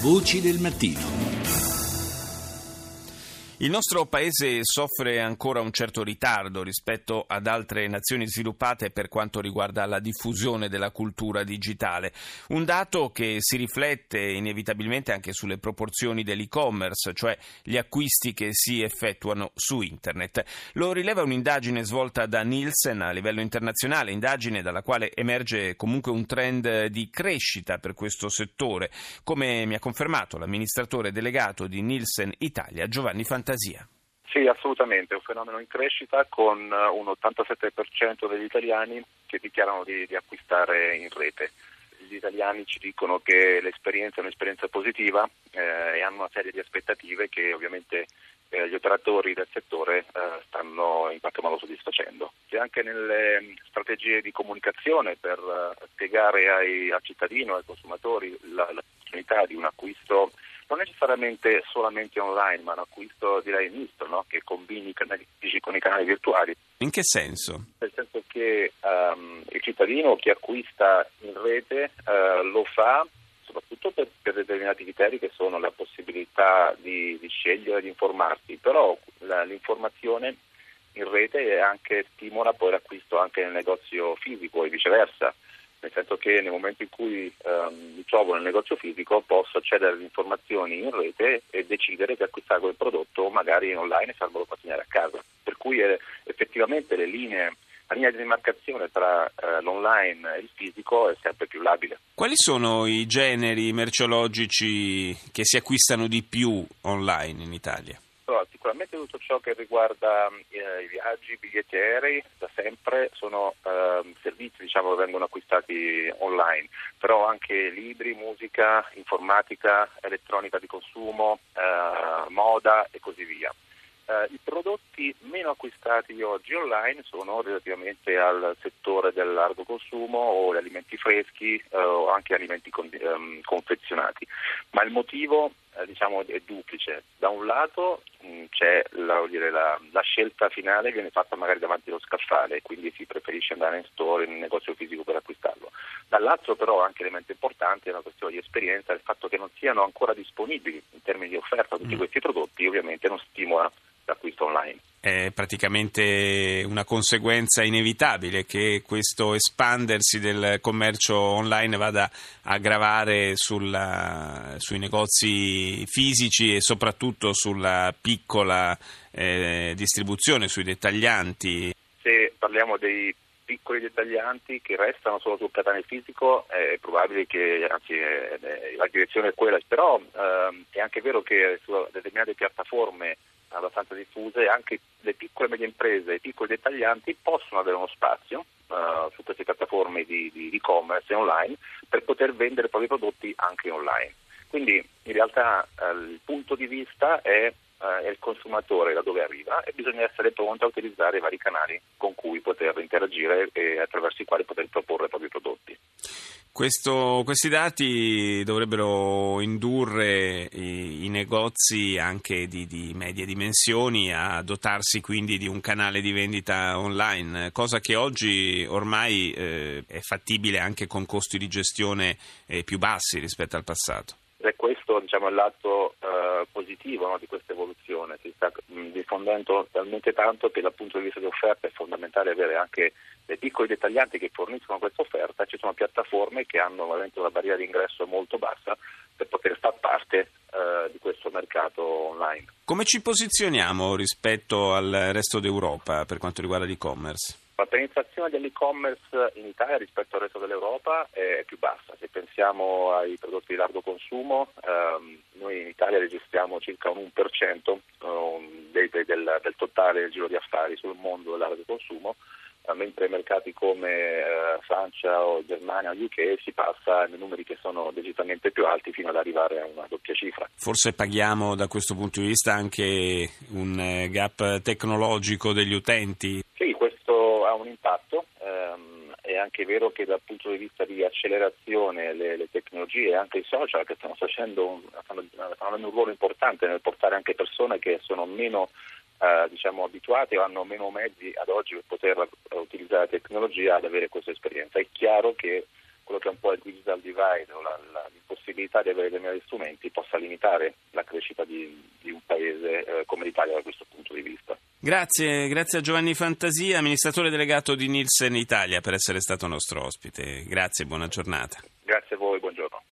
Voci del mattino. Il nostro paese soffre ancora un certo ritardo rispetto ad altre nazioni sviluppate per quanto riguarda la diffusione della cultura digitale, un dato che si riflette inevitabilmente anche sulle proporzioni dell'e-commerce, cioè gli acquisti che si effettuano su internet. Lo rileva un'indagine svolta da Nielsen a livello internazionale, indagine dalla quale emerge comunque un trend di crescita per questo settore, come mi ha confermato l'amministratore delegato di Nielsen Italia Giovanni Fantini fantasia. Sì, assolutamente, è un fenomeno in crescita con uh, un 87% degli italiani che dichiarano di, di, acquistare in rete. Gli italiani ci dicono che l'esperienza è un'esperienza positiva eh, e hanno una serie di aspettative che ovviamente eh, gli operatori del settore eh, stanno in qualche modo soddisfacendo. E anche nelle mm, strategie di comunicazione per uh, spiegare ai, al cittadino, ai consumatori la, l'opportunità di un acquisto non necessariamente solamente online, ma un acquisto direi misto, no? che combini i canali fisici con i canali virtuali. In che senso? Nel senso che um, il cittadino che acquista in rete uh, lo fa soprattutto per, per, determinati criteri che sono la possibilità di, di scegliere, di informarsi, però la, l'informazione in rete anche, stimola poi l'acquisto anche nel negozio fisico e viceversa nel senso che nel momento in cui ehm, mi trovo nel negozio fisico posso accedere alle informazioni in rete e decidere di acquistare quel prodotto magari online e farmelo consegnare a casa. Per cui eh, effettivamente linee la linea di demarcazione tra eh, l'online e il fisico è sempre più labile. Quali sono i generi merceologici che si acquistano di più online in Italia? Sicuramente tutto ciò che riguarda eh, i viaggi, i biglietti aerei, da sempre sono eh, servizi diciamo, che vengono acquistati online, però anche libri, musica, informatica, elettronica di consumo, eh, moda e così via. Uh, I prodotti meno acquistati oggi online sono relativamente al settore del largo consumo o gli alimenti freschi uh, o anche alimenti con, um, confezionati, ma il motivo uh, diciamo, è duplice. Da un lato mh, mm, c'è la, dire, la, la, scelta finale viene fatta magari davanti allo scaffale, quindi si preferisce andare in store, in un negozio fisico per acquistarlo. Dall'altro però anche elemento importante è una questione di esperienza, il fatto che non siano ancora disponibili in termini di offerta tutti mm. questi prodotti ovviamente non stimola l'acquisto online. È praticamente una conseguenza inevitabile che questo espandersi del commercio online vada a gravare sulla, sui negozi fisici e soprattutto sulla piccola eh, distribuzione, sui dettaglianti. Se parliamo dei piccoli dettaglianti che restano solo sul catane fisico è probabile che anzi la direzione è quella, però ehm, è anche vero che su determinate piattaforme abbastanza diffuse, anche le piccole e medie imprese, i piccoli dettaglianti possono avere uno spazio uh, su queste piattaforme di, di e-commerce online per poter vendere i propri prodotti anche online. Quindi in realtà uh, il punto di vista è, uh, è, il consumatore da dove arriva e bisogna essere pronti a utilizzare i vari canali con cui poter interagire e attraverso i quali poter proporre i propri prodotti. Questo, questi dati dovrebbero indurre i, i negozi anche di, di, medie dimensioni a dotarsi quindi di un canale di vendita online, cosa che oggi ormai eh, è fattibile anche con costi di gestione eh, più bassi rispetto al passato. E questo diciamo, è lato eh, positivo no, di questa evoluzione, si sta mh, diffondendo talmente tanto che dal punto di vista di offerta è fondamentale avere anche dei piccoli dettaglianti che forniscono questa offerta, ci sono piattaforme che hanno veramente una barriera di ingresso molto bassa per poter far parte eh, di questo mercato online. Come ci posizioniamo rispetto al resto d'Europa per quanto riguarda l'e-commerce? La penetrazione dell'e-commerce in Italia rispetto al resto dell'Europa è più bassa. Se pensiamo ai prodotti di largo consumo, ehm, noi in Italia registriamo circa un 1% um, del, del, del, totale del giro di affari sul mondo del largo consumo, mentre mercati come eh, Francia o Germania o UK si passa nei numeri che sono decisamente più alti fino ad arrivare a una doppia cifra. Forse paghiamo da questo punto di vista anche un eh, gap tecnologico degli utenti? Ha un impatto. Ehm, è anche vero che dal punto di vista di accelerazione le, le tecnologie e anche i social che stanno facendo stanno, stanno avendo un ruolo importante nel portare anche persone che sono meno eh, diciamo, abituati o hanno meno mezzi ad oggi per poter utilizzare la tecnologia ad avere questa esperienza. È chiaro che quello che è un po' il digital divide o la, la, l'impossibilità di avere determinati strumenti possa limitare la crescita di, di un paese eh, come l'Italia da questo punto di vista. Grazie, grazie a Giovanni Fantasia, amministratore delegato di Nielsen Italia, per essere stato nostro ospite. Grazie, buona giornata.